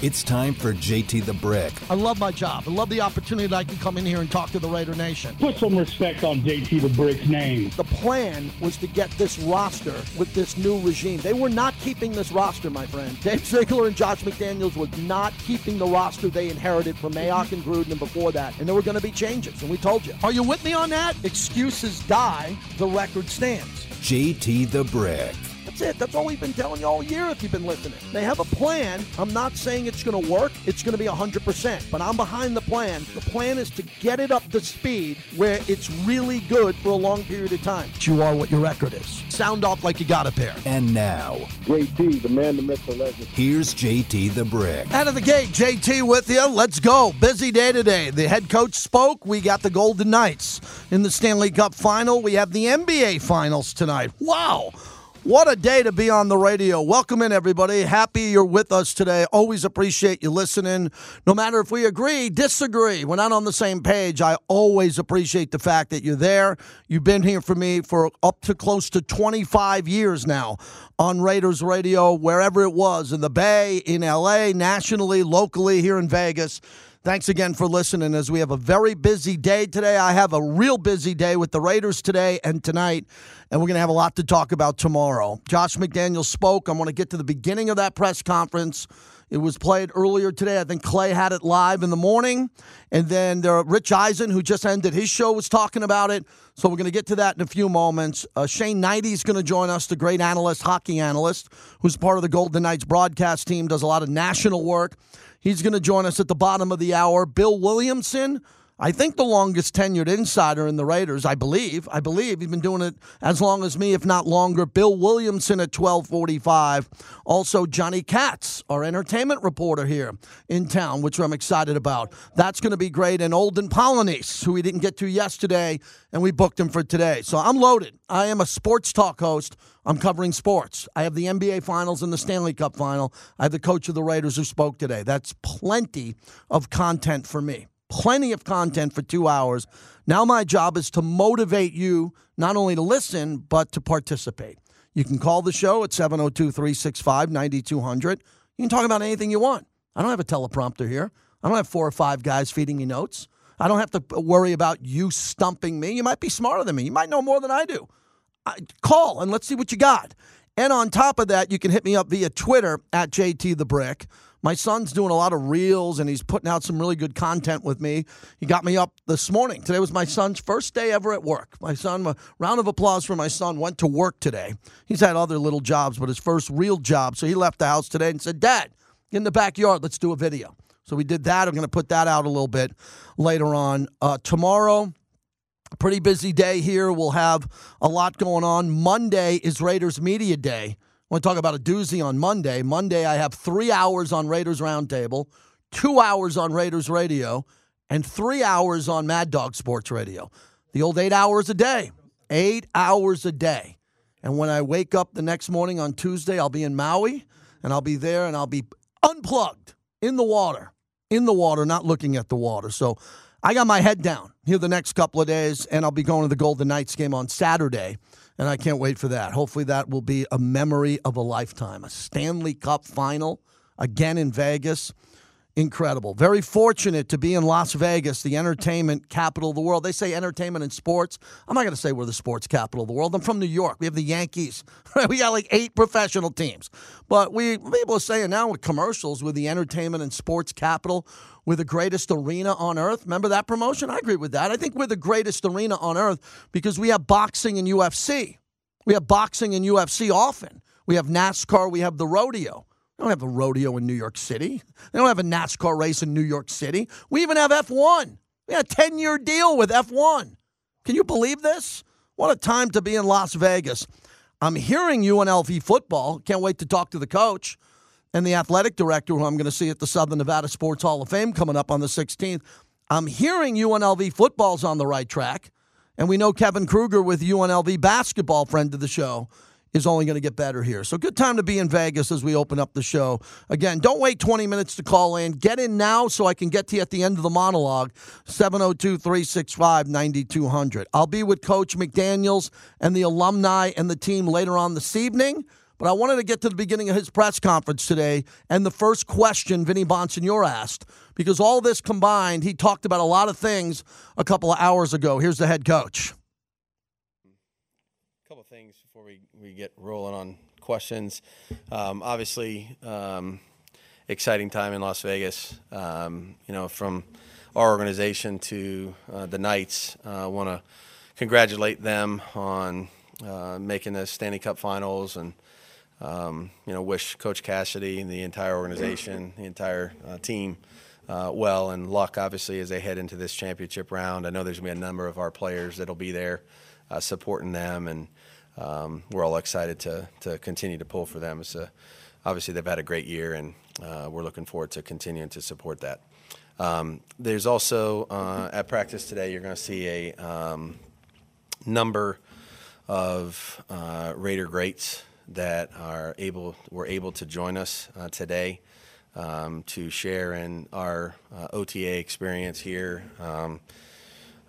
It's time for JT the Brick. I love my job. I love the opportunity that I can come in here and talk to the Raider Nation. Put some respect on JT the Brick's name. The plan was to get this roster with this new regime. They were not keeping this roster, my friend. Dave Ziegler and Josh McDaniels was not keeping the roster they inherited from Mayock and Gruden and before that. And there were going to be changes, and we told you. Are you with me on that? Excuses die, the record stands. JT the Brick. That's it. That's all we've been telling you all year if you've been listening. They have a plan. I'm not saying it's going to work. It's going to be 100%, but I'm behind the plan. The plan is to get it up to speed where it's really good for a long period of time. You are what your record is. Sound off like you got a pair. And now, JT, the man, the myth, the legend. here's JT the Brick. Out of the gate, JT with you. Let's go. Busy day today. The head coach spoke. We got the Golden Knights in the Stanley Cup final. We have the NBA finals tonight. Wow. What a day to be on the radio. Welcome in, everybody. Happy you're with us today. Always appreciate you listening. No matter if we agree, disagree, we're not on the same page. I always appreciate the fact that you're there. You've been here for me for up to close to 25 years now on Raiders Radio, wherever it was in the Bay, in LA, nationally, locally, here in Vegas. Thanks again for listening as we have a very busy day today. I have a real busy day with the Raiders today and tonight, and we're going to have a lot to talk about tomorrow. Josh McDaniel spoke. I want to get to the beginning of that press conference. It was played earlier today. I think Clay had it live in the morning. And then there, Rich Eisen, who just ended his show, was talking about it. So we're going to get to that in a few moments. Uh, Shane Hnidy is going to join us, the great analyst, hockey analyst, who's part of the Golden Knights broadcast team, does a lot of national work. He's going to join us at the bottom of the hour. Bill Williamson, I think the longest tenured insider in the Raiders, I believe. I believe he's been doing it as long as me, if not longer. Bill Williamson at 1245. Also, Johnny Katz, our entertainment reporter here in town, which I'm excited about. That's going to be great. And Olden Polynice, who we didn't get to yesterday, and we booked him for today. So I'm loaded. I am a sports talk host. I'm covering sports. I have the NBA Finals and the Stanley Cup Final. I have the coach of the Raiders who spoke today. That's plenty of content for me plenty of content for two hours. Now, my job is to motivate you not only to listen, but to participate. You can call the show at 702 365 9200. You can talk about anything you want. I don't have a teleprompter here, I don't have four or five guys feeding you notes. I don't have to worry about you stumping me. You might be smarter than me, you might know more than I do. Call and let's see what you got. And on top of that, you can hit me up via Twitter at JT the Brick. My son's doing a lot of reels and he's putting out some really good content with me. He got me up this morning. Today was my son's first day ever at work. My son, a round of applause for my son, went to work today. He's had other little jobs, but his first real job. So he left the house today and said, Dad, in the backyard. Let's do a video. So we did that. I'm going to put that out a little bit later on. Uh, tomorrow, pretty busy day here. We'll have a lot going on. Monday is Raiders Media Day. I want to talk about a doozy on Monday. Monday, I have three hours on Raiders Roundtable, two hours on Raiders Radio, and three hours on Mad Dog Sports Radio. The old eight hours a day. Eight hours a day. And when I wake up the next morning on Tuesday, I'll be in Maui and I'll be there and I'll be unplugged in the water, in the water, not looking at the water. So I got my head down here the next couple of days and I'll be going to the Golden Knights game on Saturday and I can't wait for that. Hopefully, that will be a memory of a lifetime. A Stanley Cup final again in Vegas. Incredible. Very fortunate to be in Las Vegas, the entertainment capital of the world. They say entertainment and sports. I'm not going to say we're the sports capital of the world. I'm from New York. We have the Yankees. we got like eight professional teams. But we people are saying now with commercials, we're the entertainment and sports capital. We're the greatest arena on earth. Remember that promotion? I agree with that. I think we're the greatest arena on earth because we have boxing and UFC. We have boxing and UFC often. We have NASCAR. We have the rodeo. They don't have a rodeo in New York City. They don't have a NASCAR race in New York City. We even have F1. We had a 10 year deal with F1. Can you believe this? What a time to be in Las Vegas. I'm hearing UNLV football. Can't wait to talk to the coach and the athletic director, who I'm going to see at the Southern Nevada Sports Hall of Fame coming up on the 16th. I'm hearing UNLV football's on the right track. And we know Kevin Kruger with UNLV basketball, friend of the show, is only going to get better here. So good time to be in Vegas as we open up the show. Again, don't wait 20 minutes to call in. Get in now so I can get to you at the end of the monologue. 702-365-9200. I'll be with Coach McDaniels and the alumni and the team later on this evening. But I wanted to get to the beginning of his press conference today and the first question Vinny Bonsignore asked, because all this combined, he talked about a lot of things a couple of hours ago. Here's the head coach. A couple things before we, get rolling on questions. Um, obviously, um, exciting time in Las Vegas. Um, you know, from our organization to uh, the Knights, I uh, want to congratulate them on uh, making the Stanley Cup Finals and – um, you know, wish Coach Cassidy and the entire organization, the entire uh, team, uh, well and luck, obviously, as they head into this championship round. I know there's going to be a number of our players that'll be there uh, supporting them, and um, we're all excited to, to continue to pull for them. It's obviously, they've had a great year, and uh, we're looking forward to continuing to support that. Um, there's also, uh, at practice today, you're going to see a um, number of uh, Raider greats that are able were able to join us uh, today um, to share in our uh, OTA experience here. Um,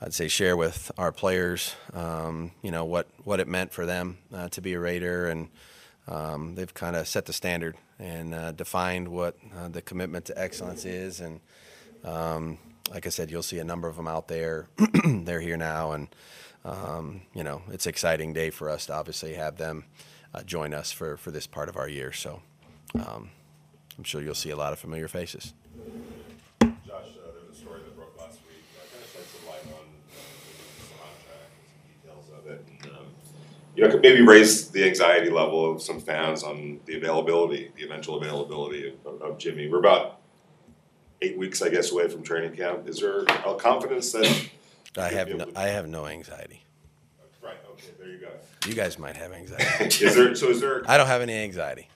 I'd say share with our players, um, you know what what it meant for them uh, to be a Raider, and um, they've kind of set the standard and uh, defined what uh, the commitment to excellence is. And um, like I said, you'll see a number of them out there. They're here now, and um, you know it's an exciting day for us to obviously have them uh, join us for, for this part of our year. So um, I'm sure you'll see a lot of familiar faces. Josh, uh, there was a story that broke last week. Uh, kind of shed some light on uh, contract and some details of it. And, um, you know, could maybe raise the anxiety level of some fans on the availability, the eventual availability of, of Jimmy. We're about eight weeks, I guess, away from training camp. Is there a confidence that I have no, I have no anxiety. Right. Okay. There you go. You guys might have anxiety. is there? So is there? I don't have any anxiety.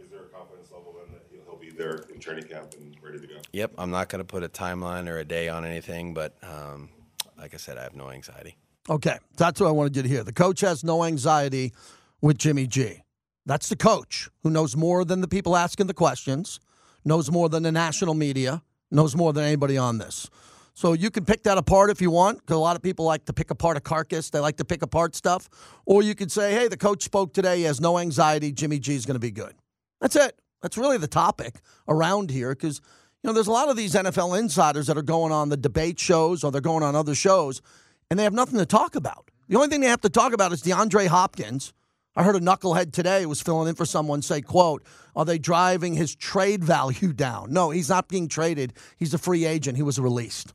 Is there a confidence level then that he'll, he'll be there in training camp and ready to go? Yep. I'm not going to put a timeline or a day on anything, but um, like I said, I have no anxiety. Okay, that's what I wanted you to hear. The coach has no anxiety with Jimmy G. That's the coach who knows more than the people asking the questions, knows more than the national media, knows more than anybody on this. So you can pick that apart if you want, because a lot of people like to pick apart a carcass. They like to pick apart stuff. Or you could say, hey, the coach spoke today. He has no anxiety. Jimmy G is going to be good. That's it. That's really the topic around here, because you know there's a lot of these NFL insiders that are going on the debate shows or they're going on other shows, and they have nothing to talk about. The only thing they have to talk about is DeAndre Hopkins. I heard a knucklehead today was filling in for someone say, quote, are they driving his trade value down? No, he's not being traded. He's a free agent. He was released.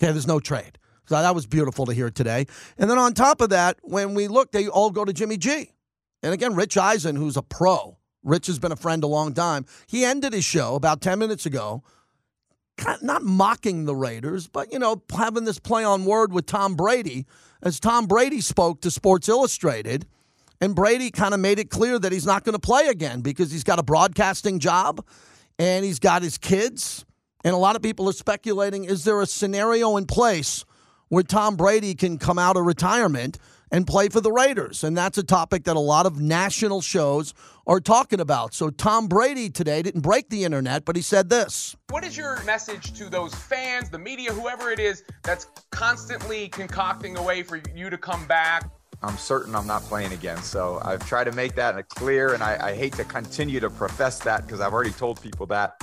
Okay, there's no trade. So that was beautiful to hear today. And then on top of that, when we look, they all go to Jimmy G. And again, Rich Eisen, who's a pro, Rich has been a friend a long time. He ended his show about 10 minutes ago, not mocking the Raiders, but, you know, having this play on word with Tom Brady as Tom Brady spoke to Sports Illustrated. And Brady kind of made it clear that he's not going to play again because he's got a broadcasting job and he's got his kids and a lot of people are speculating is there a scenario in place where Tom Brady can come out of retirement and play for the Raiders? And that's a topic that a lot of national shows are talking about. So Tom Brady today didn't break the internet, but he said this. What is your message to those fans, the media, whoever it is that's constantly concocting a way for you to come back? I'm certain I'm not playing again. So I've tried to make that clear, and I, I hate to continue to profess that because I've already told people that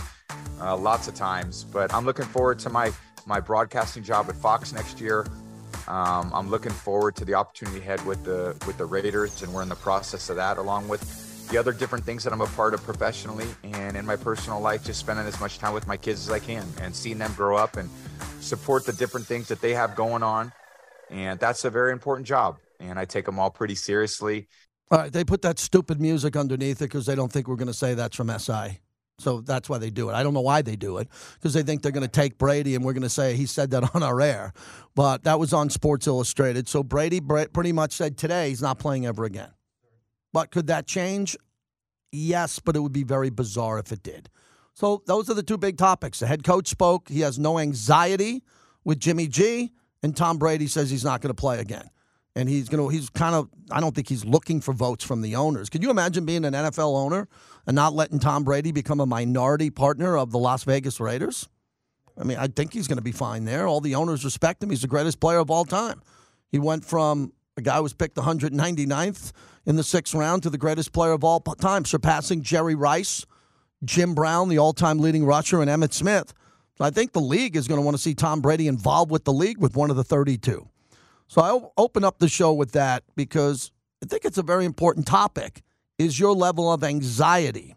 uh, lots of times. But I'm looking forward to my my broadcasting job at Fox next year. Um, I'm looking forward to the opportunity ahead with the with the Raiders, and we're in the process of that, along with the other different things that I'm a part of professionally and in my personal life. Just spending as much time with my kids as I can, and seeing them grow up and support the different things that they have going on. And that's a very important job, and I take them all pretty seriously. All right, they put that stupid music underneath it because they don't think we're going to say that's from SI. So that's why they do it. I don't know why they do it because they think they're going to take Brady and we're going to say he said that on our air. But that was on Sports Illustrated. So Brady pretty much said today he's not playing ever again. But could that change? Yes, but it would be very bizarre if it did. So those are the two big topics. The head coach spoke. He has no anxiety with Jimmy G, and Tom Brady says he's not going to play again. And he's going to he's kind of I don't think he's looking for votes from the owners. Could you imagine being an NFL owner and not letting Tom Brady become a minority partner of the Las Vegas Raiders? I mean, I think he's going to be fine there. All the owners respect him. He's the greatest player of all time. He went from a guy who was picked 199th in the sixth round to the greatest player of all time, surpassing Jerry Rice, Jim Brown, the all time leading rusher, and Emmitt Smith. So I think the league is going to want to see Tom Brady involved with the league with one of the 32. So I'll open up the show with that because I think it's a very important topic. Is your level of anxiety?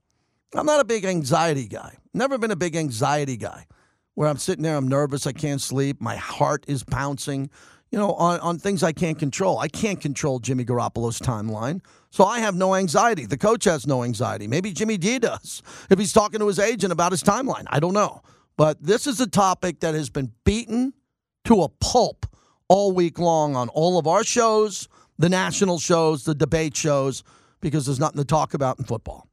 I'm not a big anxiety guy. Never been a big anxiety guy where I'm sitting there, I'm nervous, I can't sleep, my heart is pouncing, you know, on, on things I can't control. I can't control Jimmy Garoppolo's timeline. So I have no anxiety. The coach has no anxiety. Maybe Jimmy D does if he's talking to his agent about his timeline. I don't know. But this is a topic that has been beaten to a pulp all week long on all of our shows, the national shows, the debate shows, because there's nothing to talk about in football.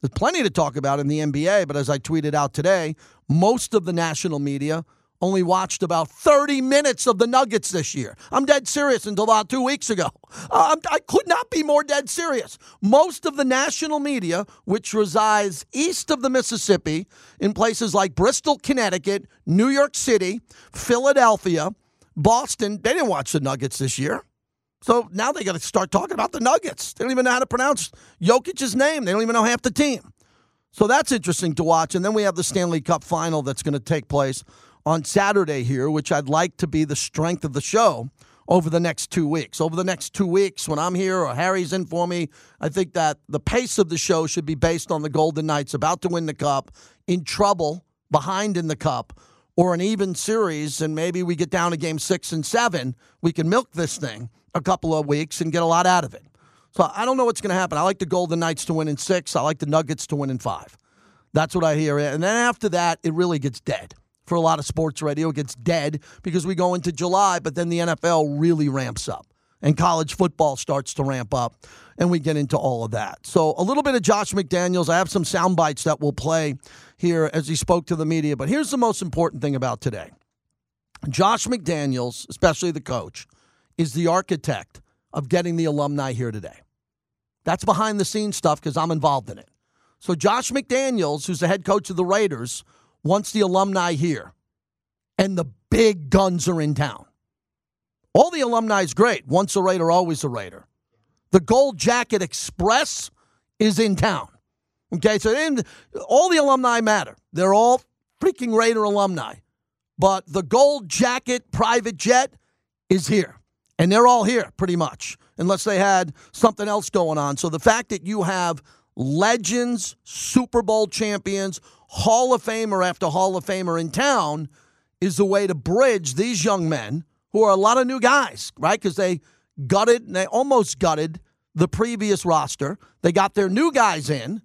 There's plenty to talk about in the NBA, but as I tweeted out today, most of the national media only watched about 30 minutes of the Nuggets this year. I'm dead serious until about two weeks ago. Uh, I could not be more dead serious. Most of the national media, which resides east of the Mississippi in places like Bristol, Connecticut, New York City, Philadelphia, Boston, they didn't watch the Nuggets this year. So now they got to start talking about the Nuggets. They don't even know how to pronounce Jokic's name. They don't even know half the team. So that's interesting to watch. And then we have the Stanley Cup final that's going to take place on Saturday here, which I'd like to be the strength of the show over the next two weeks. Over the next two weeks, when I'm here or Harry's in for me, I think that the pace of the show should be based on the Golden Knights about to win the cup, in trouble, behind in the cup, or an even series, and maybe we get down to game six and seven. We can milk this thing a couple of weeks and get a lot out of it. So I don't know what's going to happen. I like the Golden Knights to win in six. I like the Nuggets to win in five. That's what I hear. And then after that, it really gets dead for a lot of sports radio. It gets dead because we go into July, but then the NFL really ramps up and college football starts to ramp up, and we get into all of that. So, a little bit of Josh McDaniels. I have some sound bites that we'll play here as he spoke to the media, but here's the most important thing about today Josh McDaniels, especially the coach, is the architect of getting the alumni here today. That's behind the scenes stuff because I'm involved in it. So, Josh McDaniels, who's the head coach of the Raiders, wants the alumni here, and the big guns are in town. All the alumni is great. Once a Raider, always a Raider. The Gold Jacket Express is in town. Okay, so all the alumni matter. They're all freaking Raider alumni. But the Gold Jacket private jet is here. And they're all here pretty much, unless they had something else going on. So the fact that you have legends, Super Bowl champions, Hall of Famer after Hall of Famer in town is the way to bridge these young men who are a lot of new guys, right? Because they gutted, they almost gutted the previous roster. They got their new guys in,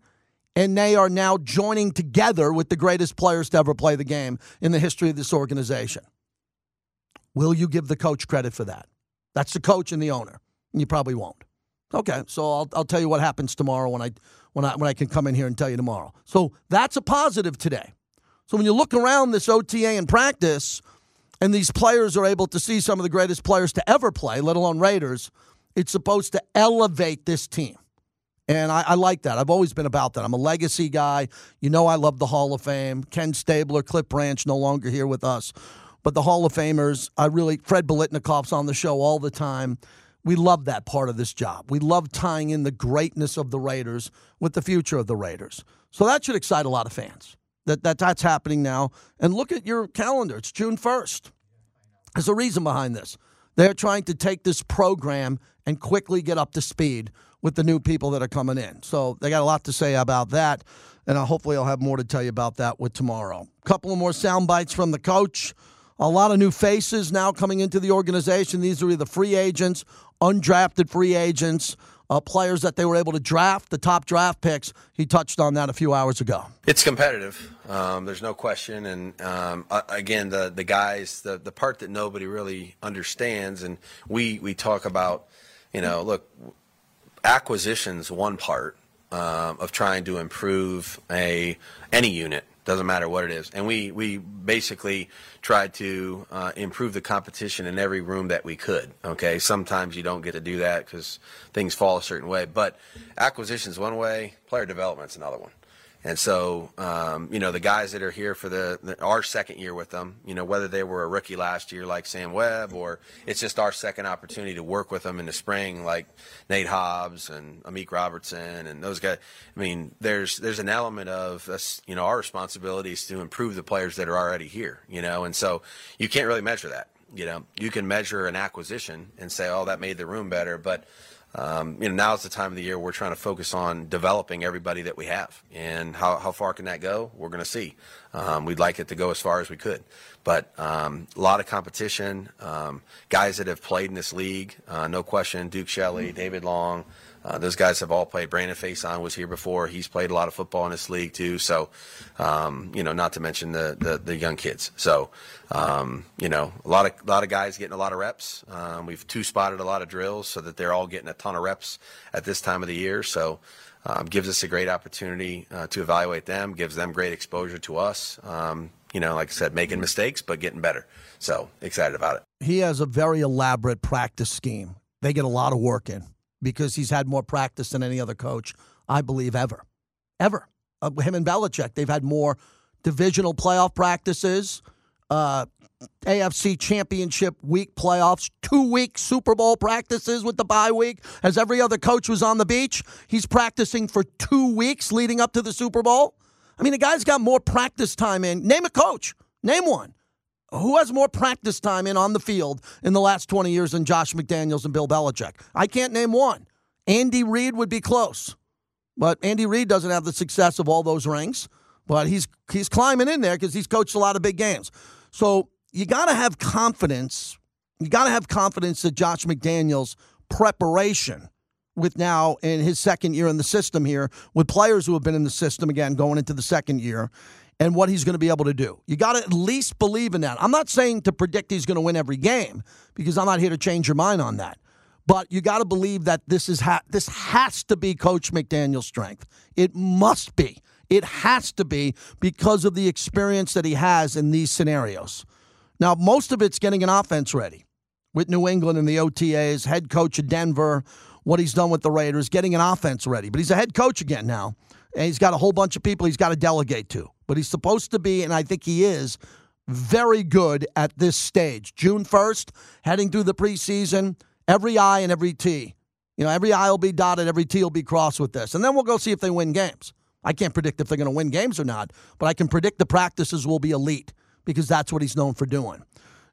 and they are now joining together with the greatest players to ever play the game in the history of this organization. Will you give the coach credit for that? That's the coach and the owner. And you probably won't. Okay, so I'll, I'll tell you what happens tomorrow when I when I when I can come in here and tell you tomorrow. So that's a positive today. So when you look around this OTA in practice, and these players are able to see some of the greatest players to ever play, let alone Raiders, it's supposed to elevate this team. And I, I, like that. I've always been about that. I'm a legacy guy. You know, I love the Hall of Fame. Ken Stabler, Cliff Branch, no longer here with us. But the Hall of Famers, I really, Fred Biletnikoff's on the show all the time we love that part of this job. We love tying in the greatness of the Raiders with the future of the Raiders. So that should excite a lot of fans. That, that that's happening now. And look at your calendar. It's June 1st. There's a reason behind this. They're trying to take this program and quickly get up to speed with the new people that are coming in. So they got a lot to say about that. And hopefully I'll have more to tell you about that with tomorrow. A couple of more sound bites from the coach. A lot of new faces now coming into the organization. These are either free agents undrafted free agents, uh, players that they were able to draft, the top draft picks. He touched on that a few hours ago. It's competitive. Um, there's no question. And um, again, the the guys, the the part that nobody really understands, and we we talk about, you know, look, acquisitions one part um, of trying to improve a any unit Doesn't matter what it is. And we, we basically tried to uh, improve the competition in every room that we could. Okay. Sometimes you don't get to do that because things fall a certain way. But acquisition's one way, player development's another one. And so, um, you know, the guys that are here for the, the, our second year with them, you know, whether they were a rookie last year like Sam Webb, or it's just our second opportunity to work with them in the spring, like Nate Hobbs and Amik Robertson and those guys. I mean, there's there's an element of us, you know, our responsibility is to improve the players that are already here, you know, and so you can't really measure that. You know, you can measure an acquisition and say, oh, that made the room better, but um, you know, now is the time of the year we're trying to focus on developing everybody that we have. And how, how far can that go? We're going to see. Um, we'd like it to go as far as we could. But um, a lot of competition, um, guys that have played in this league, uh, no question, Duke Shelley, David Long, uh, those guys have all played. Brandon Facyson was here before. He's played a lot of football in this league too. So, um, you know, not to mention the, the, the young kids. So, um, you know, a lot of a lot of guys getting a lot of reps. Um, we've two spotted a lot of drills so that they're all getting a ton of reps at this time of the year. So, um, gives us a great opportunity uh, to evaluate them. Gives them great exposure to us. Um, you know, like I said, making mistakes but getting better. So excited about it. He has a very elaborate practice scheme. They get a lot of work in because he's had more practice than any other coach, I believe, ever. Ever. Uh, him and Belichick, they've had more divisional playoff practices, uh, AFC championship week playoffs, two week Super Bowl practices with the bye week. As every other coach was on the beach, he's practicing for two weeks leading up to the Super Bowl. I mean, the guy's got more practice time in. Name a coach. Name one. Who has more practice time in on the field in the last 20 years than Josh McDaniels and Bill Belichick? I can't name one. Andy Reid would be close. But Andy Reid doesn't have the success of all those rings, but he's he's climbing in there because he's coached a lot of big games. So you got to have confidence. You got to have confidence that Josh McDaniels' preparation with now in his second year in the system here, with players who have been in the system again going into the second year, and what he's going to be able to do. You got to at least believe in that. I'm not saying to predict he's going to win every game because I'm not here to change your mind on that. But you got to believe that this is ha- this has to be Coach McDaniel's strength. It must be. It has to be because of the experience that he has in these scenarios. Now, most of it's getting an offense ready with New England and the OTAs, head coach of Denver, what he's done with the Raiders, getting an offense ready. But he's a head coach again now, and he's got a whole bunch of people he's got to delegate to but he's supposed to be, and I think he is, very good at this stage. June 1st, heading through the preseason, every I and every T. You know, every I will be dotted, every T will be crossed with this. And then we'll go see if they win games. I can't predict if they're going to win games or not, but I can predict the practices will be elite because that's what he's known for doing.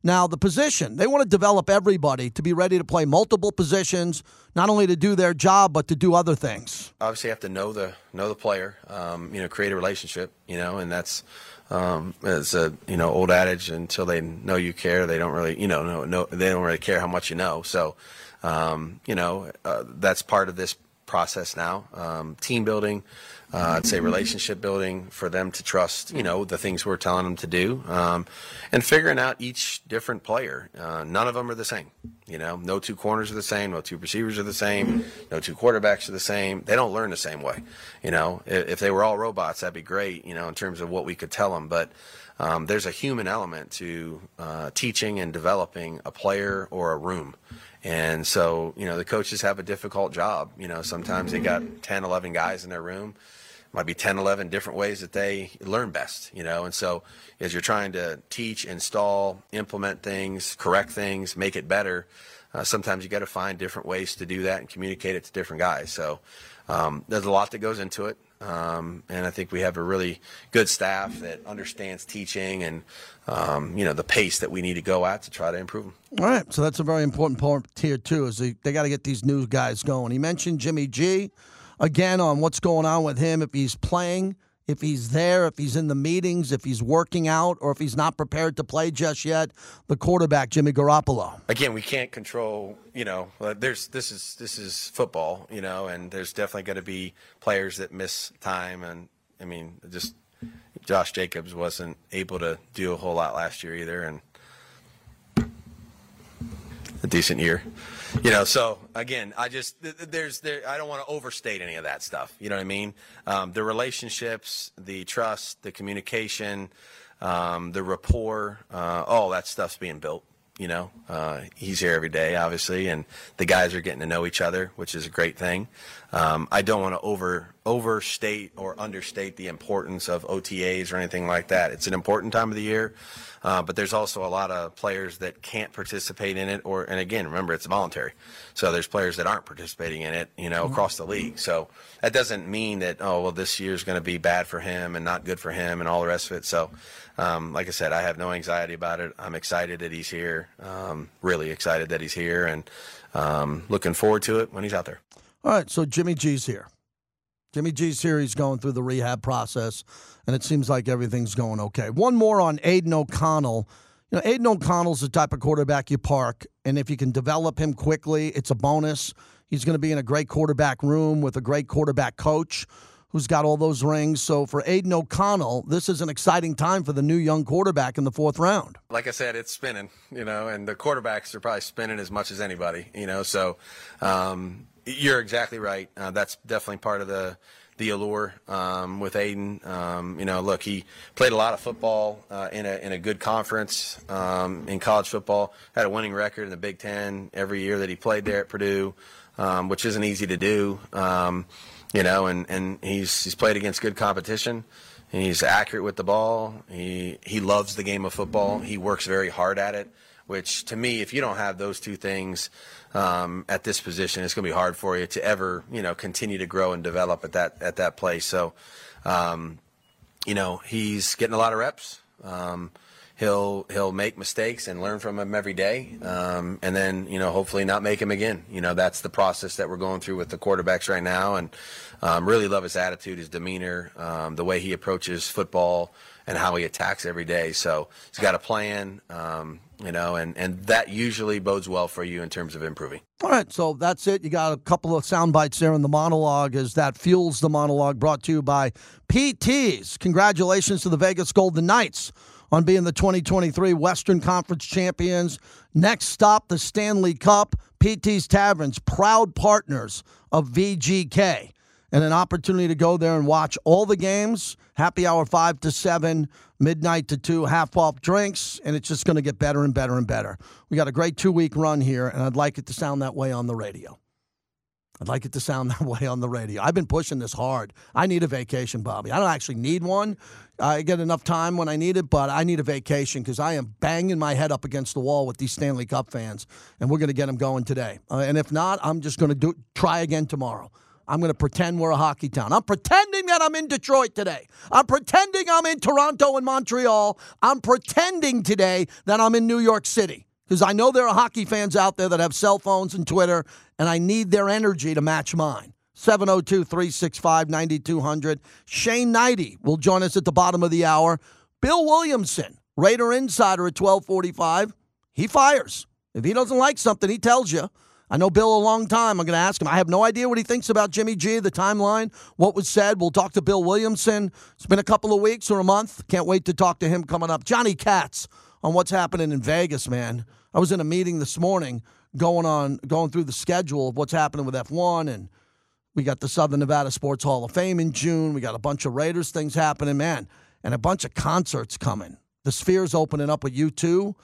Now, the position, they want to develop everybody to be ready to play multiple positions, not only to do their job, but to do other things. Obviously, you have to know the know the player, um, you know, create a relationship, you know, and that's um, it's a you know old adage. Until they know you care, they don't really, you know, no, no, they don't really care how much you know. So, um, you know, uh, that's part of this process now. Um, team building, uh, I'd say relationship building for them to trust, you know, the things we're telling them to do, um, and figuring out each different player. Uh, none of them are the same. You know, no two corners are the same, no two receivers are the same, no two quarterbacks are the same. They don't learn the same way. You know, if, if they were all robots, that'd be great. You know, in terms of what we could tell them, but. Um, there's a human element to uh, teaching and developing a player or a room. And so, you know, the coaches have a difficult job. You know, sometimes they got 10, 11 guys in their room might be 10, 11 different ways that they learn best, you know. And so as you're trying to teach, install, implement things, correct things, make it better, uh, sometimes you got to find different ways to do that and communicate it to different guys. So um, there's a lot that goes into it. Um, and I think we have a really good staff that understands teaching and um, you know the pace that we need to go at to try to improve them. All right, so that's a very important part here too. Is they, they got to get these new guys going. He mentioned Jimmy G again on what's going on with him, if he's playing, if he's there, if he's in the meetings, if he's working out, or if he's not prepared to play just yet. The quarterback, Jimmy Garoppolo. Again, we can't control. You know, uh, there's this is this is football. You know, and there's definitely going to be players that miss time, and I mean, just Josh Jacobs wasn't able to do a whole lot last year either, and a decent year. You know, so again, I just th- th- there's there I don't want to overstate any of that stuff. You know what I mean? Um, the relationships, the trust, the communication, um, the rapport, uh, all that stuff's being built. You know, uh, he's here every day, obviously, and the guys are getting to know each other, which is a great thing. Um, I don't want to over overstate or understate the importance of OTAs or anything like that. It's an important time of the year, uh, but there's also a lot of players that can't participate in it. Or, and again, remember, it's voluntary, so there's players that aren't participating in it, you know, across the league. So that doesn't mean that oh well, this year's going to be bad for him and not good for him and all the rest of it. So. Um, like I said, I have no anxiety about it. I'm excited that he's here. Um, really excited that he's here, and um, looking forward to it when he's out there. All right, so Jimmy G's here. Jimmy G's here. He's going through the rehab process, and it seems like everything's going okay. One more on Aidan O'Connell. You know, Aidan O'Connell's the type of quarterback you park, and if you can develop him quickly, it's a bonus. He's going to be in a great quarterback room with a great quarterback coach who's got all those rings. So for Aidan O'Connell, this is an exciting time for the new young quarterback in the fourth round. Like I said, it's spinning, you know, and the quarterbacks are probably spinning as much as anybody, you know. So um, you're exactly right. Uh, that's definitely part of the the allure um, with Aidan. Um, you know, look, he played a lot of football uh, in a in a good conference um, in college football. Had a winning record in the Big Ten every year that he played there at Purdue, um, which isn't easy to do. You know, and, and he's he's played against good competition. He's accurate with the ball. He he loves the game of football. He works very hard at it. Which to me, if you don't have those two things um, at this position, it's going to be hard for you to ever you know continue to grow and develop at that at that place. So, um, you know, he's getting a lot of reps. Um, he'll he'll make mistakes and learn from them every day, um, and then you know hopefully not make them again. You know that's the process that we're going through with the quarterbacks right now, and um, really love his attitude, his demeanor, um, the way he approaches football, and how he attacks every day. So he's got a plan. Um, you know, and, and that usually bodes well for you in terms of improving. All right, so that's it. You got a couple of sound bites there in the monologue as that fuels the monologue brought to you by PTs. Congratulations to the Vegas Golden Knights on being the 2023 Western Conference champions. Next stop, the Stanley Cup. PT's Taverns, proud partners of VGK. And an opportunity to go there and watch all the games. Happy hour 5 to 7, midnight to 2, half off drinks. And it's just going to get better and better and better. We got a great two week run here, and I'd like it to sound that way on the radio. I'd like it to sound that way on the radio. I've been pushing this hard. I need a vacation, Bobby. I don't actually need one. I get enough time when I need it, but I need a vacation because I am banging my head up against the wall with these Stanley Cup fans, and we're going to get them going today. Uh, and if not, I'm just going to do try again tomorrow. I'm going to pretend we're a hockey town. I'm pretending that I'm in Detroit today. I'm pretending I'm in Toronto and Montreal. I'm pretending today that I'm in New York City because I know there are hockey fans out there that have cell phones and Twitter, and I need their energy to match mine. 702 365 9200. Shane Hnidy will join us at the bottom of the hour. Bill Williamson, Raider Insider at 1245. He fires. If he doesn't like something, he tells you. I know Bill a long time. I'm going to ask him. I have no idea what he thinks about Jimmy G, the timeline, what was said. We'll talk to Bill Williamson. It's been a couple of weeks or a month. Can't wait to talk to him coming up. Johnny Katz on what's happening in Vegas, man. I was in a meeting this morning going on going through the schedule of what's happening with F1 and we got the Southern Nevada Sports Hall of Fame in June. We got a bunch of Raiders things happening, man, and a bunch of concerts coming. The Sphere's opening up with U2,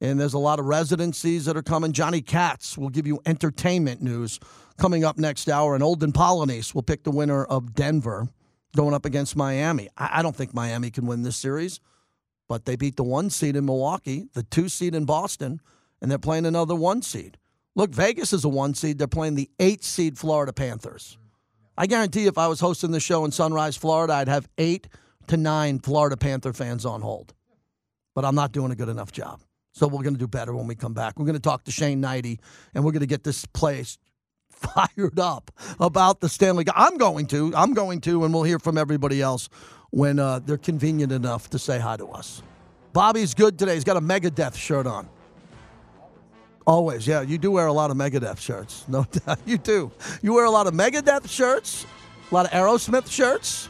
and there's a lot of residencies that are coming. Johnny Katz will give you entertainment news coming up next hour, and Olden Polynice will pick the winner of Denver going up against Miami. I don't think Miami can win this series, but they beat the one seed in Milwaukee, the two seed in Boston, and they're playing another one seed. Look, Vegas is a one seed. They're playing the eight seed Florida Panthers. I guarantee if I was hosting the show in Sunrise, Florida, I'd have eight to nine Florida Panther fans on hold. But I'm not doing a good enough job. So we're going to do better when we come back. We're going to talk to Shane Hnidy, and we're going to get this place fired up about the Stanley Cup. I'm going to. I'm going to, and we'll hear from everybody else when uh, they're convenient enough to say hi to us. Bobby's good today. He's got a Megadeth shirt on. Always, yeah. You do wear a lot of Megadeth shirts. No doubt. You do. You wear a lot of Megadeth shirts, a lot of Aerosmith shirts.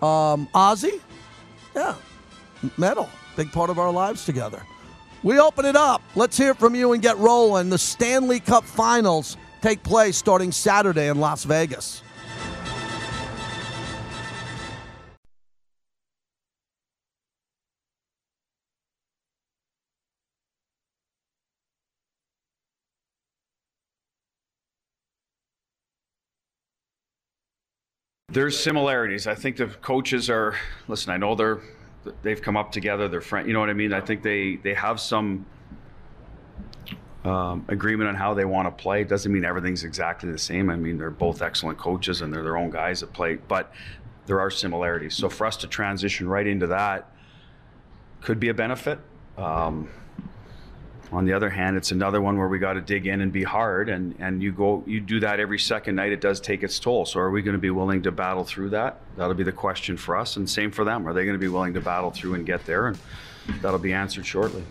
Um, Ozzy, yeah. Metal, big part of our lives together. We open it up. Let's hear from you and get rolling. The Stanley Cup Finals take place starting Saturday in Las Vegas. There's similarities. I think the coaches are. Listen, I know they're they've come up together. They're friends. You know what I mean? I think they they have some um, agreement on how they want to play. It doesn't mean everything's exactly the same. I mean, they're both excellent coaches and they're their own guys that play, but there are similarities. So for us to transition right into that could be a benefit. Um, on the other hand, it's another one where we got to dig in and be hard, and and you go you do that every second night. It does take its toll. So are we going to be willing to battle through that? That'll be the question for us, and same for them. Are they going to be willing to battle through and get there? And that'll be answered shortly.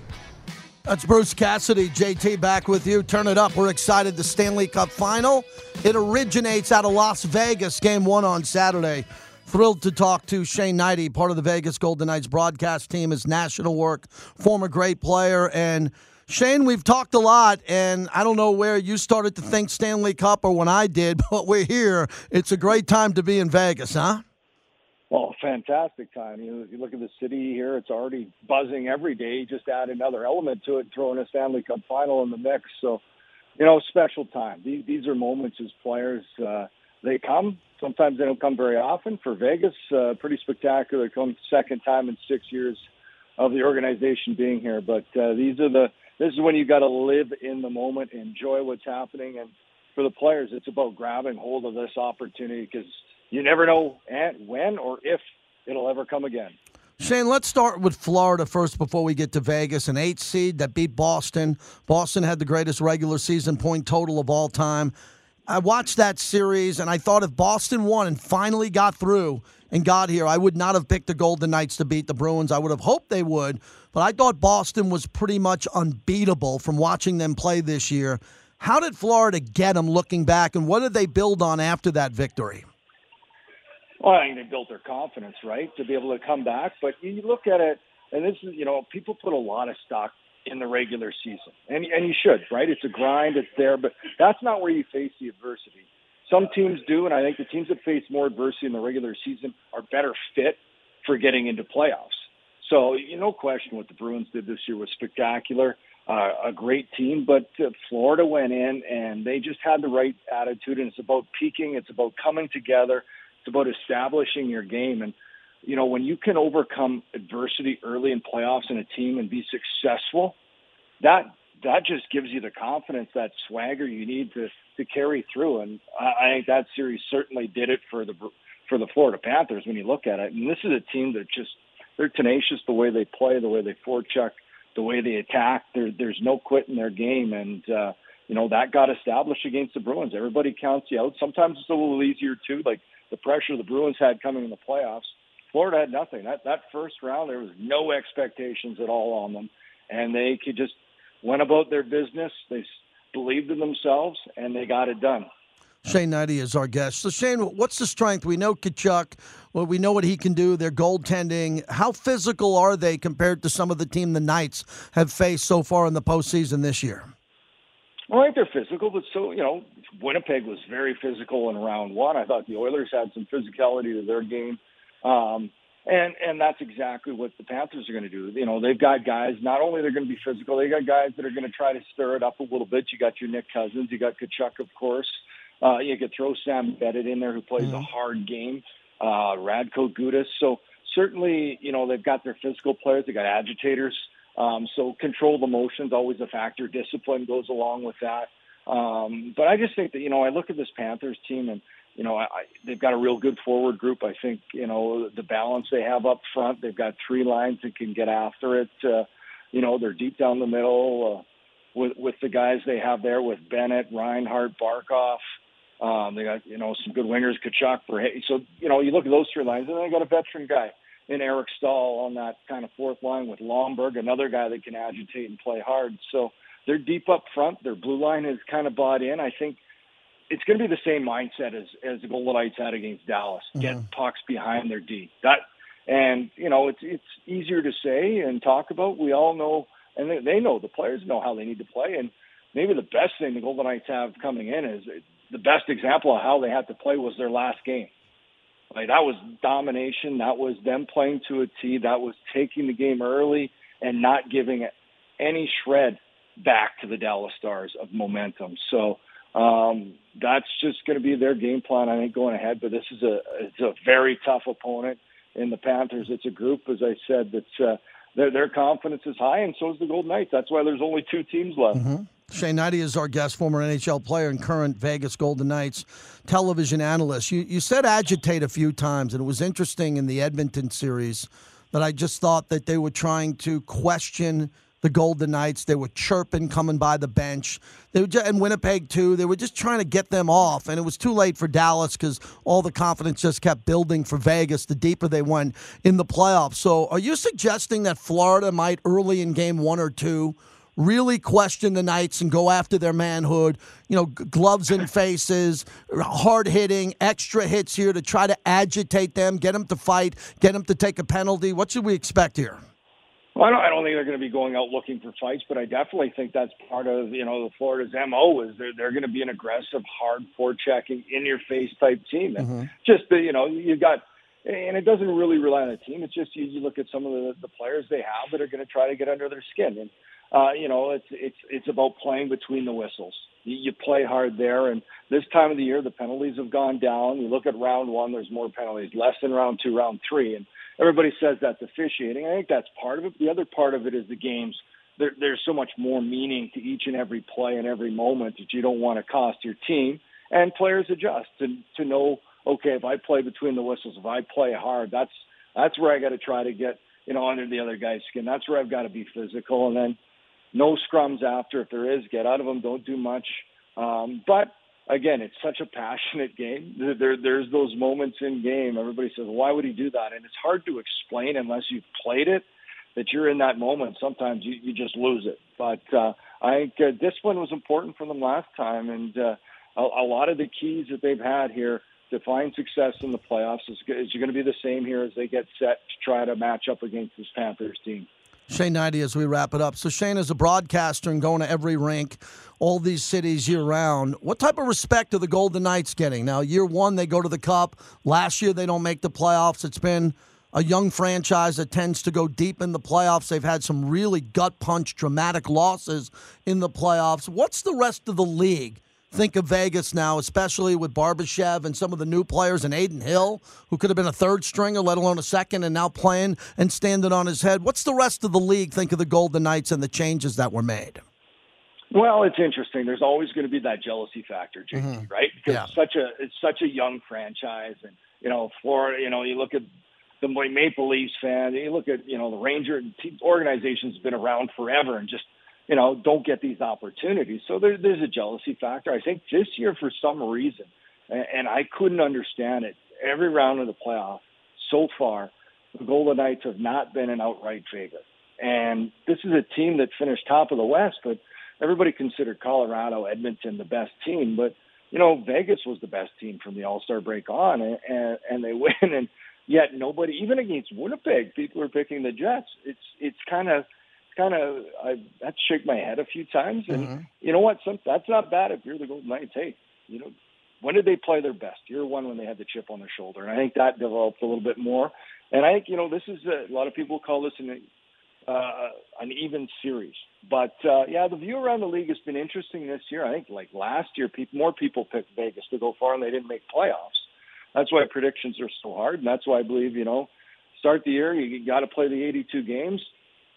That's Bruce Cassidy. JT back with you. Turn it up. We're excited. The Stanley Cup final. It originates out of Las Vegas. Game one on Saturday. Thrilled to talk to Shane Hnidy, part of the Vegas Golden Knights broadcast team, his national work, former great player, and Shane, we've talked a lot, and I don't know where you started to think Stanley Cup or when I did, but we're here. It's a great time to be in Vegas, huh? Well, fantastic time. You, you look at the city here; it's already buzzing every day. Just add another element to it, throwing a Stanley Cup final in the mix. So, you know, special time. These, these are moments as players. Uh, they come. Sometimes they don't come very often. For Vegas, uh, pretty spectacular. Come second time in six years of the organization being here. But uh, these are the this is when you got to live in the moment, enjoy what's happening, and for the players, it's about grabbing hold of this opportunity because you never know when or if it'll ever come again. Shane, let's start with Florida first before we get to Vegas. An eight seed that beat Boston. Boston had the greatest regular season point total of all time. I watched that series and I thought if Boston won and finally got through and got here, I would not have picked the Golden Knights to beat the Bruins. I would have hoped they would, but I thought Boston was pretty much unbeatable from watching them play this year. How did Florida get them looking back, and what did they build on after that victory? Well, I think they built their confidence, right, to be able to come back. But you look at it, and this is, you know, people put a lot of stock in the regular season, and and you should, right? It's a grind, it's there, but that's not where you face the adversity. Some teams do, and I think the teams that face more adversity in the regular season are better fit for getting into playoffs. So, you know, question what the Bruins did this year was spectacular. Uh, a great team, but uh, Florida went in and they just had the right attitude. And it's about peaking. It's about coming together. It's about establishing your game. And you know, when you can overcome adversity early in playoffs in a team and be successful, that that just gives you the confidence, that swagger you need to to carry through. And I, I think that series certainly did it for the for the Florida Panthers when you look at it. And this is a team that just they're tenacious the way they play, the way they forecheck, the way they attack. There, there's no quit in their game, and uh, you know that got established against the Bruins. Everybody counts you out. Sometimes it's a little easier too, like the pressure the Bruins had coming in the playoffs. Florida had nothing. That that first round, there was no expectations at all on them, and they could just went about their business. They believed in themselves, and they got it done. Shane Hnidy is our guest. So, Shane, what's the strength? We know Tkachuk. Well, we know what he can do. They're goaltending. How physical are they compared to some of the team the Knights have faced so far in the postseason this year? Well, I think they're physical, but so you know, Winnipeg was very physical in round one. I thought the Oilers had some physicality to their game. Um, and and that's exactly what the Panthers are going to do. You know, they've got guys. Not only they're going to be physical, they got guys that are going to try to stir it up a little bit. You got your Nick Cousins, you got Tkachuk, of course. Uh, you could throw Sam Bennett in there, who plays mm-hmm. a hard game. Uh, Radko Gudas. So certainly, you know, they've got their physical players. They got agitators. Um, so control the motions always a factor. Discipline goes along with that. Um, but I just think that you know I look at this Panthers team and you know, I, they've got a real good forward group. I think, you know, the balance they have up front, they've got three lines that can get after it. Uh, you know, they're deep down the middle uh, with with the guys they have there with Bennett, Reinhart, Barkov. Um, they got, you know, some good wingers, Tkachuk. For, so, you know, you look at those three lines, and then they got a veteran guy in Eric Staal on that kind of fourth line with Lomberg, another guy that can agitate and play hard. So they're deep up front. Their blue line is kind of bought in. I think – it's going to be the same mindset as as the Golden Knights had against Dallas. Mm-hmm. Get pucks behind their D. That and you know it's it's easier to say and talk about. We all know and they, they know the players know how they need to play. And maybe the best thing the Golden Knights have coming in is the best example of how they had to play was their last game. Like that was domination. That was them playing to a T. That was taking the game early and not giving any shred back to the Dallas Stars of momentum. So um, that's just going to be their game plan, I think, going ahead. But this is a it's a very tough opponent in the Panthers. It's a group, as I said, that's uh, their their confidence is high, and so is the Golden Knights. That's why there's only two teams left. Mm-hmm. Shane Hnidy is our guest, former NHL player and current Vegas Golden Knights television analyst. You you said agitate a few times, and it was interesting in the Edmonton series that I just thought that they were trying to question the Golden Knights. They were chirping coming by the bench. They were just, and Winnipeg too. They were just trying to get them off, and it was too late for Dallas because all the confidence just kept building for Vegas. The deeper they went in the playoffs. So, are you suggesting that Florida might early in Game One or two? Really question the Knights and go after their manhood. You know, gloves in faces, hard hitting, extra hits here to try to agitate them, get them to fight, get them to take a penalty. What should we expect here? Well, I don't, I don't think they're going to be going out looking for fights, but I definitely think that's part of you know the Florida's mo is they're they're going to be an aggressive, hard forechecking, in your face type team, and mm-hmm. just the you know you got and it doesn't really rely on the team. It's just you, you look at some of the, the players they have that are going to try to get under their skin, and uh, you know it's it's it's about playing between the whistles. You, you play hard there, and this time of the year the penalties have gone down. You look at round one, there's more penalties, less than round two, round three, and everybody says that's officiating. I think that's part of it. The other part of it is the games. There, there's so much more meaning to each and every play and every moment that you don't want to cost your team. And players adjust to to know, okay, if I play between the whistles, if I play hard, that's that's where I got to try to get you know under the other guy's skin. That's where I've got to be physical, and then no scrums after. If there is, get out of them. Don't do much. Um, but again, it's such a passionate game. There, there's those moments in game. Everybody says, "Why would he do that?" And it's hard to explain unless you've played it. That you're in that moment. Sometimes you, you just lose it. But uh, I think uh, discipline was important for them last time, and uh, a, a lot of the keys that they've had here to find success in the playoffs is, is going to be the same here as they get set to try to match up against this Panthers team. Shane Hnidy as we wrap it up. So Shane is a broadcaster and going to every rink, all these cities year round. What type of respect are the Golden Knights getting? Now, year one they go to the Cup. Last year they don't make the playoffs. It's been a young franchise that tends to go deep in the playoffs. They've had some really gut punch, dramatic losses in the playoffs. What's the rest of the league? Think of Vegas now, especially with Barbashev and some of the new players and Adin Hill, who could have been a third stringer, let alone a second, and now playing and standing on his head. What's the rest of the league think of the Golden Knights and the changes that were made? Well, it's interesting. There's always going to be that jealousy factor, JT, mm-hmm. right? Because yeah. it's such a it's such a young franchise, and you know, Florida. You know, you look at the Maple Leafs fan. You look at you know the Ranger organization's been around forever, and just you know, don't get these opportunities. So there, there's a jealousy factor. I think this year, for some reason, and, I couldn't understand it, every round of the playoff so far, the Golden Knights have not been an outright favorite. And this is a team that finished top of the West, but everybody considered Colorado, Edmonton the best team. But, you know, Vegas was the best team from the All Star break on, and, and, and they win. And yet nobody, even against Winnipeg, people are picking the Jets. It's, it's kind of, kind of I've had to shake my head a few times, and mm-hmm. you know what? Some that's not bad if you're the Golden Knights. Hey, you know, when did they play their best? Year one when they had the chip on their shoulder, and I think that developed a little bit more. And I think you know this is a, a lot of people call this an uh, an even series, but uh, yeah, the view around the league has been interesting this year. I think like last year, people more people picked Vegas to go far, and they didn't make playoffs. That's why predictions are so hard, and that's why I believe you know start the year you got to play the 82 games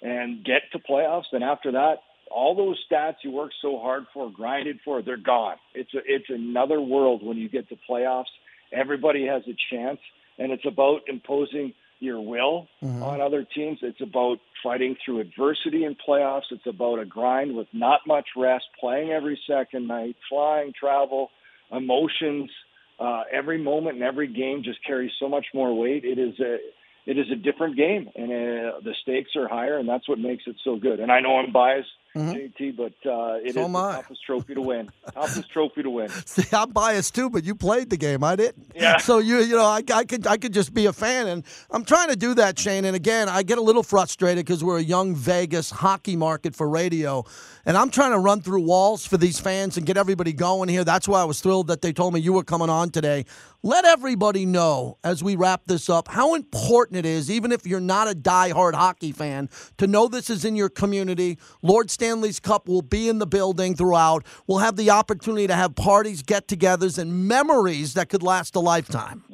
and get to playoffs. And after that, all those stats you worked so hard for, grinded for, they're gone. It's a, it's another world when you get to playoffs. Everybody has a chance, and it's about imposing your will mm-hmm. on other teams. It's about fighting through adversity in playoffs. It's about a grind with not much rest, playing every second night, flying, travel, emotions. Uh, every moment and every game just carries so much more weight. It is a it is a different game, and uh, the stakes are higher, and that's what makes it so good. And I know I'm biased JT, but uh, it is Mm-hmm. So am the toughest trophy to win. toughest trophy to win. See, I'm biased too, but you played the game. I didn't. Yeah. So you, you know, I, I could, I could just be a fan, and I'm trying to do that, Shane. And again, I get a little frustrated because we're a young Vegas hockey market for radio, and I'm trying to run through walls for these fans and get everybody going here. That's why I was thrilled that they told me you were coming on today. Let everybody know as we wrap this up how important it is, even if you're not a die-hard hockey fan, to know this is in your community. Lord Stanley's Cup will be in the building throughout. We'll have the opportunity to have parties, get-togethers, and memories that could last a lifetime.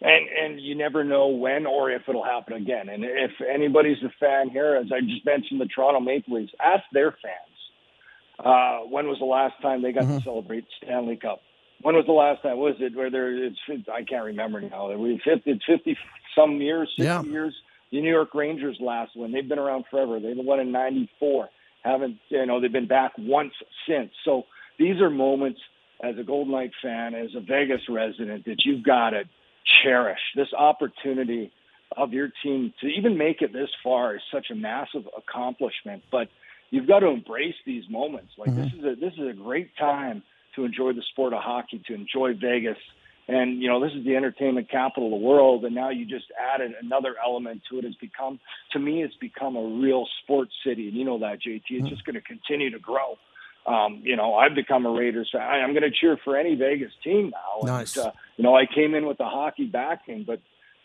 and and you never know when or if it'll happen again. And if anybody's a fan here, as I just mentioned, the Toronto Maple Leafs, ask their fans uh, when was the last time they got to celebrate Stanley Cup. When was the last time? Was it where there? It's I can't remember now. It's fifty some years, sixty Yeah. years. The New York Rangers last one. They've been around forever. They won in '94. Haven't you know? They've been back once since. So these are moments as a Golden Knight fan, as a Vegas resident, that you've got to cherish. This opportunity of your team to even make it this far is such a massive accomplishment. But you've got to embrace these moments. Like this mm-hmm. is a this is a great time to enjoy the sport of hockey, to enjoy Vegas. And you know this is the entertainment capital of the world, and now you just added another element to it. It's become, to me, it's become a real sports city, and you know that JT. It's just going to continue to grow. Um, you know, I've become a Raiders fan. I- I'm going to cheer for any Vegas team now. Nice. And, uh, you know, I came in with the hockey backing, but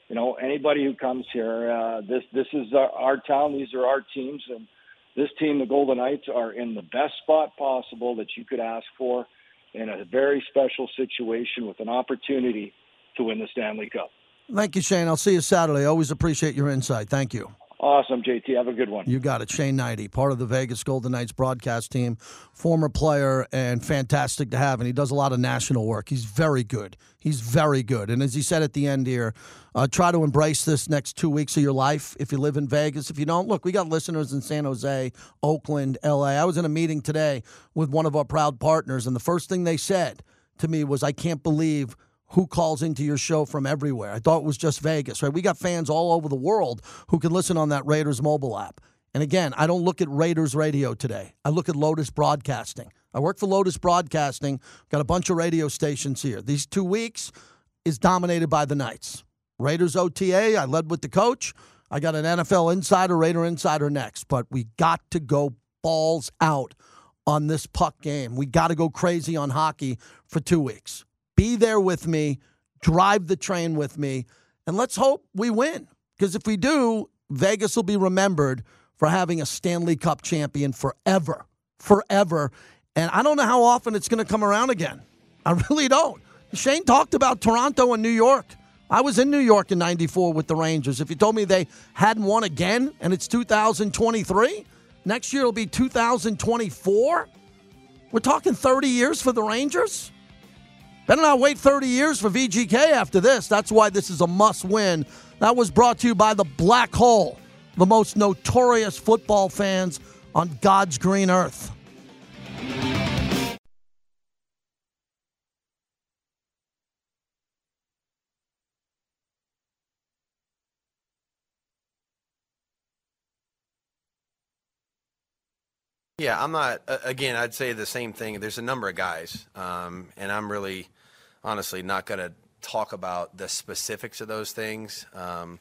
you know, anybody who comes here, uh, this this is our, our town. These are our teams, and this team, the Golden Knights, are in the best spot possible that you could ask for, in a very special situation with an opportunity to win the Stanley Cup. Thank you, Shane. I'll see you Saturday. Always appreciate your insight. Thank you. Awesome, JT. Have a good one. You got it. Shane Hnidy, part of the Vegas Golden Knights broadcast team, former player, and fantastic to have. And he does a lot of national work. He's very good. He's very good. And as he said at the end here, uh, try to embrace this next two weeks of your life if you live in Vegas. If you don't, look, we got listeners in San Jose, Oakland, LA. I was in a meeting today with one of our proud partners, and the first thing they said to me was, I can't believe who calls into your show from everywhere. I thought it was just Vegas, right? We got fans all over the world who can listen on that Raiders mobile app. And again, I don't look at Raiders radio today. I look at Lotus Broadcasting. I work for Lotus Broadcasting, got a bunch of radio stations here. These two weeks is dominated by the Knights. Raiders OTA, I led with the coach. I got an NFL insider, Raider insider next. But we got to go balls out on this puck game. We got to go crazy on hockey for two weeks. Be there with me, drive the train with me, and let's hope we win. Because if we do, Vegas will be remembered for having a Stanley Cup champion forever. Forever. And I don't know how often it's going to come around again. I really don't. Shane talked about Toronto and New York. I was in New York in 94 with the Rangers. If you told me they hadn't won again and it's 2023, next year it'll be 2024. We're talking 30 years for the Rangers. Better not wait 30 years for VGK after this. That's why this is a must win. That was brought to you by the Black Hole, the most notorious football fans on God's green earth. Yeah, I'm not. Again, I'd say the same thing. There's a number of guys, um, and I'm really, honestly, not going to talk about the specifics of those things. Um,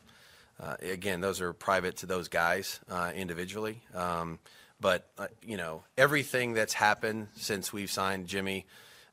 uh, again, those are private to those guys uh, individually. Um, but uh, you know, everything that's happened since we've signed Jimmy,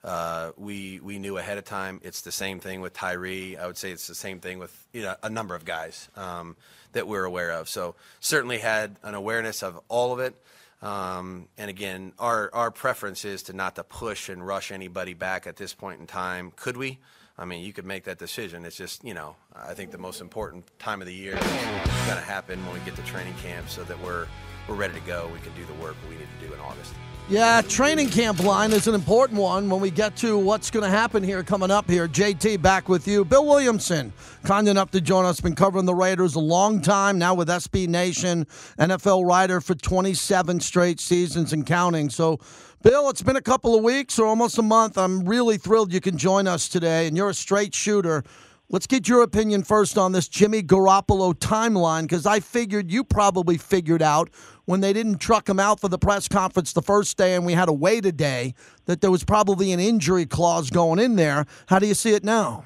uh, we we knew ahead of time. It's the same thing with Tyree. I would say it's the same thing with you know, a number of guys um, that we're aware of. So certainly had an awareness of all of it. Um, and again, our, our preference is to not to push and rush anybody back at this point in time. Could we? I mean, you could make that decision. It's just, you know, I think the most important time of the year is going to happen when we get to training camp so that we're, we're ready to go. We can do the work we need to do in August. Yeah, training camp line is an important one when we get to what's going to happen here coming up here. JT back with you. Bill Williamson, kind enough to join us, been covering the Raiders a long time now with SB Nation, NFL writer for 27 straight seasons and counting. So, Bill, it's been a couple of weeks or almost a month. I'm really thrilled you can join us today, and you're a straight shooter. Let's get your opinion first on this Jimmy Garoppolo timeline because I figured you probably figured out when they didn't truck him out for the press conference the first day and we had to wait a day that there was probably an injury clause going in there. How do you see it now?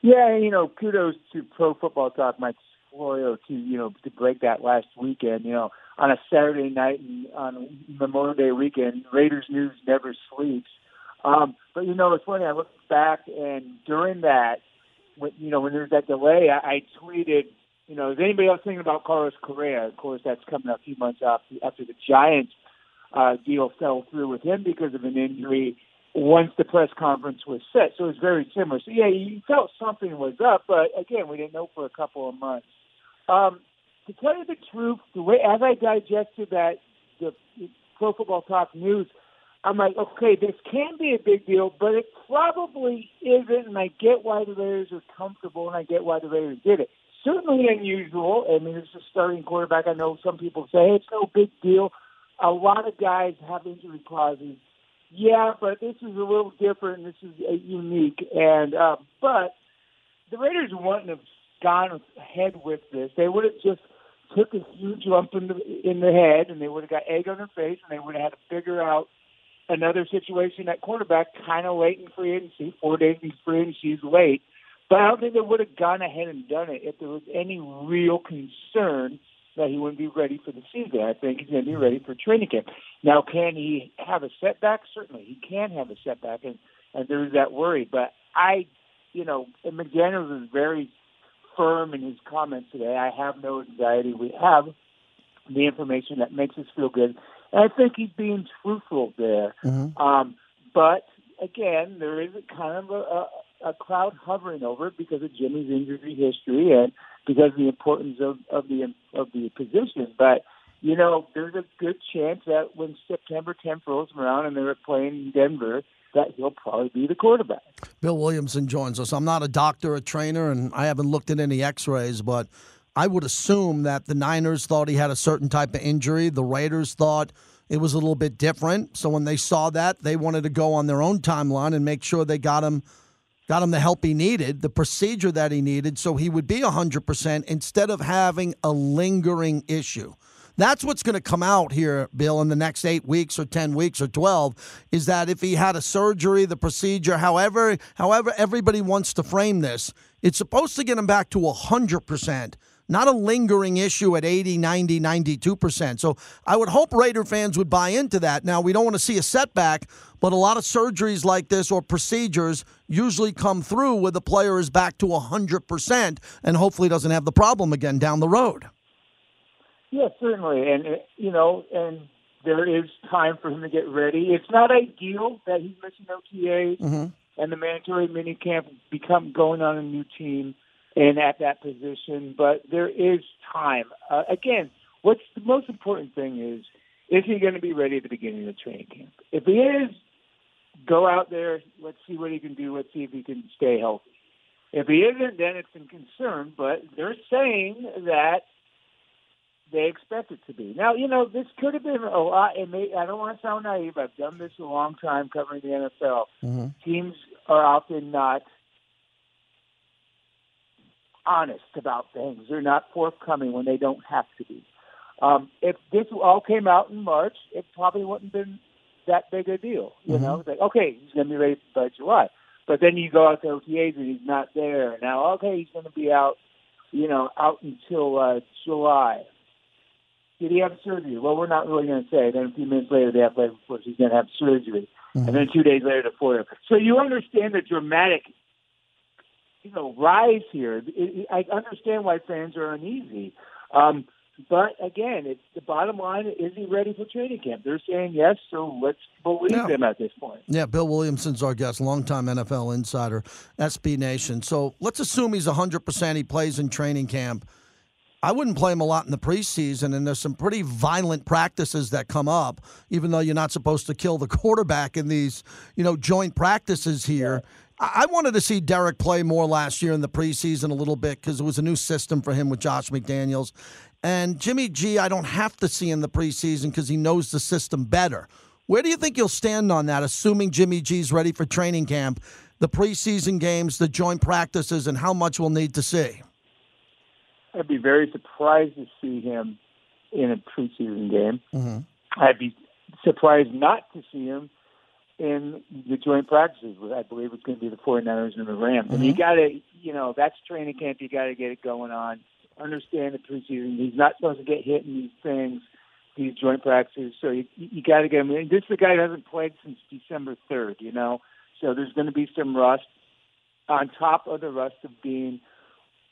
Yeah, you know, kudos to Pro Football Talk, Mike Florio, to you know to break that last weekend. You know, on a Saturday night and on Memorial Day weekend, Raiders news never sleeps. Um, but you know, it's funny. I look back and during that, when, you know, when there's that delay, I, I tweeted, you know, is anybody else thinking about Carlos Correa? Of course, that's coming a few months after, after the Giants uh, deal fell through with him because of an injury once the press conference was set. So it was very similar. So yeah, you felt something was up, but again, we didn't know for a couple of months. Um, to tell you the truth, the way as I digested that the Pro Football Talk news, I'm like, okay, this can be a big deal, but it probably isn't. And I get why the Raiders are comfortable, and I get why the Raiders did it. Certainly unusual. I mean, it's a starting quarterback. I know some people say hey, it's no big deal. A lot of guys have injury clauses yeah, but this is a little different. This is uh, unique, and uh, but the Raiders wouldn't have gone ahead with this. They would have just took a huge lump in the in the head, and they would have got egg on their face, and they would have had to figure out another situation at quarterback, kind of late in free agency. Four days in free agency is late, but I don't think they would have gone ahead and done it if there was any real concern that he wouldn't be ready for the season. I think he's going to be ready for training camp. Now, can he have a setback? Certainly, he can have a setback, and and there's that worry. But I, you know, and McDaniels is very firm in his comments today. I have no anxiety. We have the information that makes us feel good. I think he's being truthful there. Mm-hmm. Um, but again, there is a kind of a, a, a crowd hovering over it because of Jimmy's injury history and because of the importance of, of the of the position. But you know, there's a good chance that when September 10th rolls around and they're playing Denver, that he'll probably be the quarterback. Bill Williamson joins us. I'm not a doctor, a trainer, and I haven't looked at any X-rays, but I would assume that the Niners thought he had a certain type of injury. The Raiders thought it was a little bit different. So when they saw that, they wanted to go on their own timeline and make sure they got him got him the help he needed, the procedure that he needed, so he would be 100% instead of having a lingering issue. That's what's going to come out here, Bill, in the next eight weeks or 10 weeks or 12, is that if he had a surgery, the procedure, however, however everybody wants to frame this, it's supposed to get him back to 100% not a lingering issue at 80, 90, 92%. So I would hope Raider fans would buy into that. Now, we don't want to see a setback, but a lot of surgeries like this or procedures usually come through where the player is back to 100% and hopefully doesn't have the problem again down the road. Yeah, certainly. And, uh, you know, and there is time for him to get ready. It's not ideal that he's missing OTA mm-hmm. and the mandatory minicamp become going on a new team and at that position, but there is time. Uh, again, what's the most important thing is is he going to be ready at the beginning of the training camp? If he is, go out there. Let's see what he can do. Let's see if he can stay healthy. If he isn't, then it's a concern. But they're saying that they expect it to be. Now, you know, this could have been a lot. And may, I don't want to sound naive. I've done this a long time covering the NFL. Mm-hmm. Teams are often not honest about things. They're not forthcoming when they don't have to be. Um, if this all came out in March, it probably wouldn't have been that big a deal. You Mhm. know, it's like okay, he's going to be ready by July. But then you go out to OTAs and he's not there. Now, okay, he's going to be out, you know, out until uh, July. Did he have surgery? Well, we're not really going to say. Then a few minutes later, the athletic reports he's going to have surgery, and then two days later, the four. So you understand the dramatic, you know, rise here. It, it, I understand why fans are uneasy. Um, but again, it's the bottom line: is he ready for training camp? They're saying yes, so let's believe Yeah. them at this point. Yeah, Bill Williamson's our guest, longtime NFL insider, SB Nation. So let's assume he's 100%. He plays in training camp. I wouldn't play him a lot in the preseason, and there's some pretty violent practices that come up, even though you're not supposed to kill the quarterback in these, you know, joint practices here. I I wanted to see Derek play more last year in the preseason a little bit because it was a new system for him with Josh McDaniels. And Jimmy G, I don't have to see in the preseason because he knows the system better. Where do you think you'll stand on that, assuming Jimmy G's ready for training camp? the preseason games, the joint practices, and how much we'll need to see? I'd be very surprised to see him in a preseason game. Mm-hmm. I'd be surprised not to see him in the joint practices. I believe it's going to be the 49ers and the Rams. And you Mhm. got to, you know, that's training camp. You got to get it going on. Understand the preseason. He's not supposed to get hit in these things, these joint practices. So you, you got to get him. And this is a guy who hasn't played since December 3rd, you know. So there's going to be some rust on top of the rust of being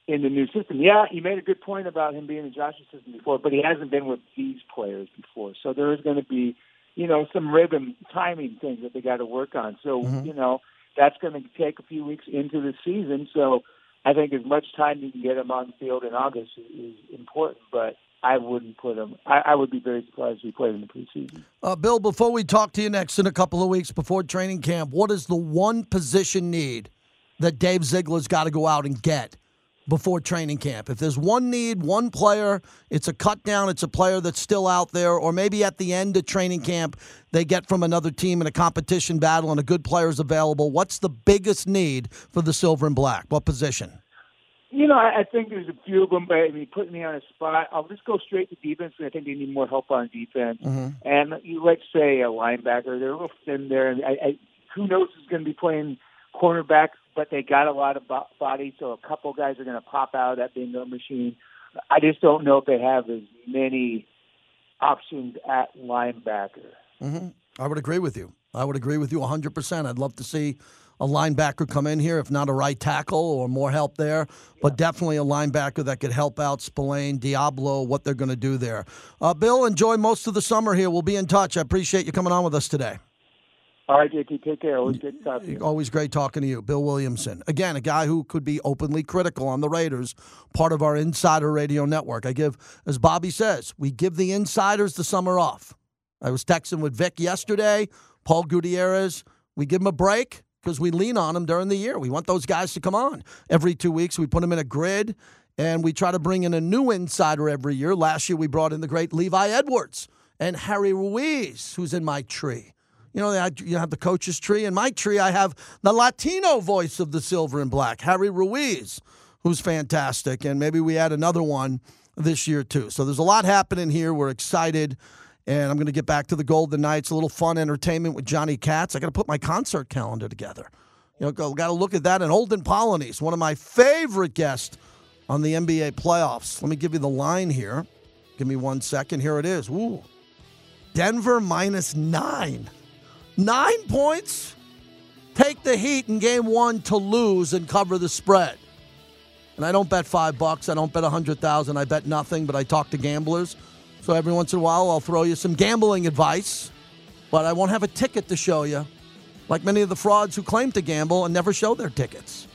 in the new system. Yeah, you made a good point about him being in Josh's system before, but he hasn't been with these players before. So there is going to be, you know, some rhythm, timing things that they got to work on. So, Mhm. you know, that's going to take a few weeks into the season. So I think as much time you can get him on the field in August is, is important, but I wouldn't put him, I, I would be very surprised if he played in the preseason. Uh, Bill, before we talk to you next in a couple of weeks before training camp, what is the one position need that Dave Ziegler's got to go out and get before training camp? If there's one need, one player, it's a cut down, it's a player that's still out there, or maybe at the end of training camp, they get from another team in a competition battle and a good player is available. What's the biggest need for the silver and black? What position? You know, I, I think there's a few of them, but I mean, putting me on a spot, I'll just go straight to defense. because I think they need more help on defense. Mm-hmm. And you let's say a linebacker, they're a little thin there. And I, I, who knows who's going to be playing cornerback? But they got a lot of bo- body, so a couple guys are going to pop out of that bingo machine. I just don't know if they have as many options at linebacker. hmm I would agree with you. I would agree with you 100%. I'd love to see a linebacker come in here, if not a right tackle or more help there, but definitely a linebacker that could help out Spillane, Deablo, what they're going to do there. Uh, Bill, enjoy most of the summer here. We'll be in touch. I appreciate you coming on with us today. All right, JT, take care. Always good. Always great talking to you, Bill Williamson. Again, a guy who could be openly critical on the Raiders, part of our Insider Radio Network. I give, as Bobby says, we give the insiders the summer off. I was texting with Vic yesterday, Paul Gutierrez. We give him a break because we lean on him during the year. We want those guys to come on every two weeks. We put them in a grid, and we try to bring in a new insider every year. Last year, we brought in the great Levi Edwards and Harry Ruiz, who's in my tree. You know, you have the coach's tree. In my tree, I have the Latino voice of the silver and black, Harry Ruiz, who's fantastic. And maybe we add another one this year, too. So there's a lot happening here. We're excited. And I'm going to get back to the Golden Knights, a little fun entertainment with Johnny Katz. I got to put my concert calendar together. You know, got to look at that. And Olden Polynice, one of my favorite guests on the NBA playoffs. Let me give you the line here. Give me one second. Here it is. Ooh. Denver minus nine. Nine points? Take the Heat in game one to lose and cover the spread. And I don't bet five bucks. I don't bet a hundred thousand. I bet nothing, but I talk to gamblers. So every once in a while, I'll throw you some gambling advice, but I won't have a ticket to show you, like many of the frauds who claim to gamble and never show their tickets.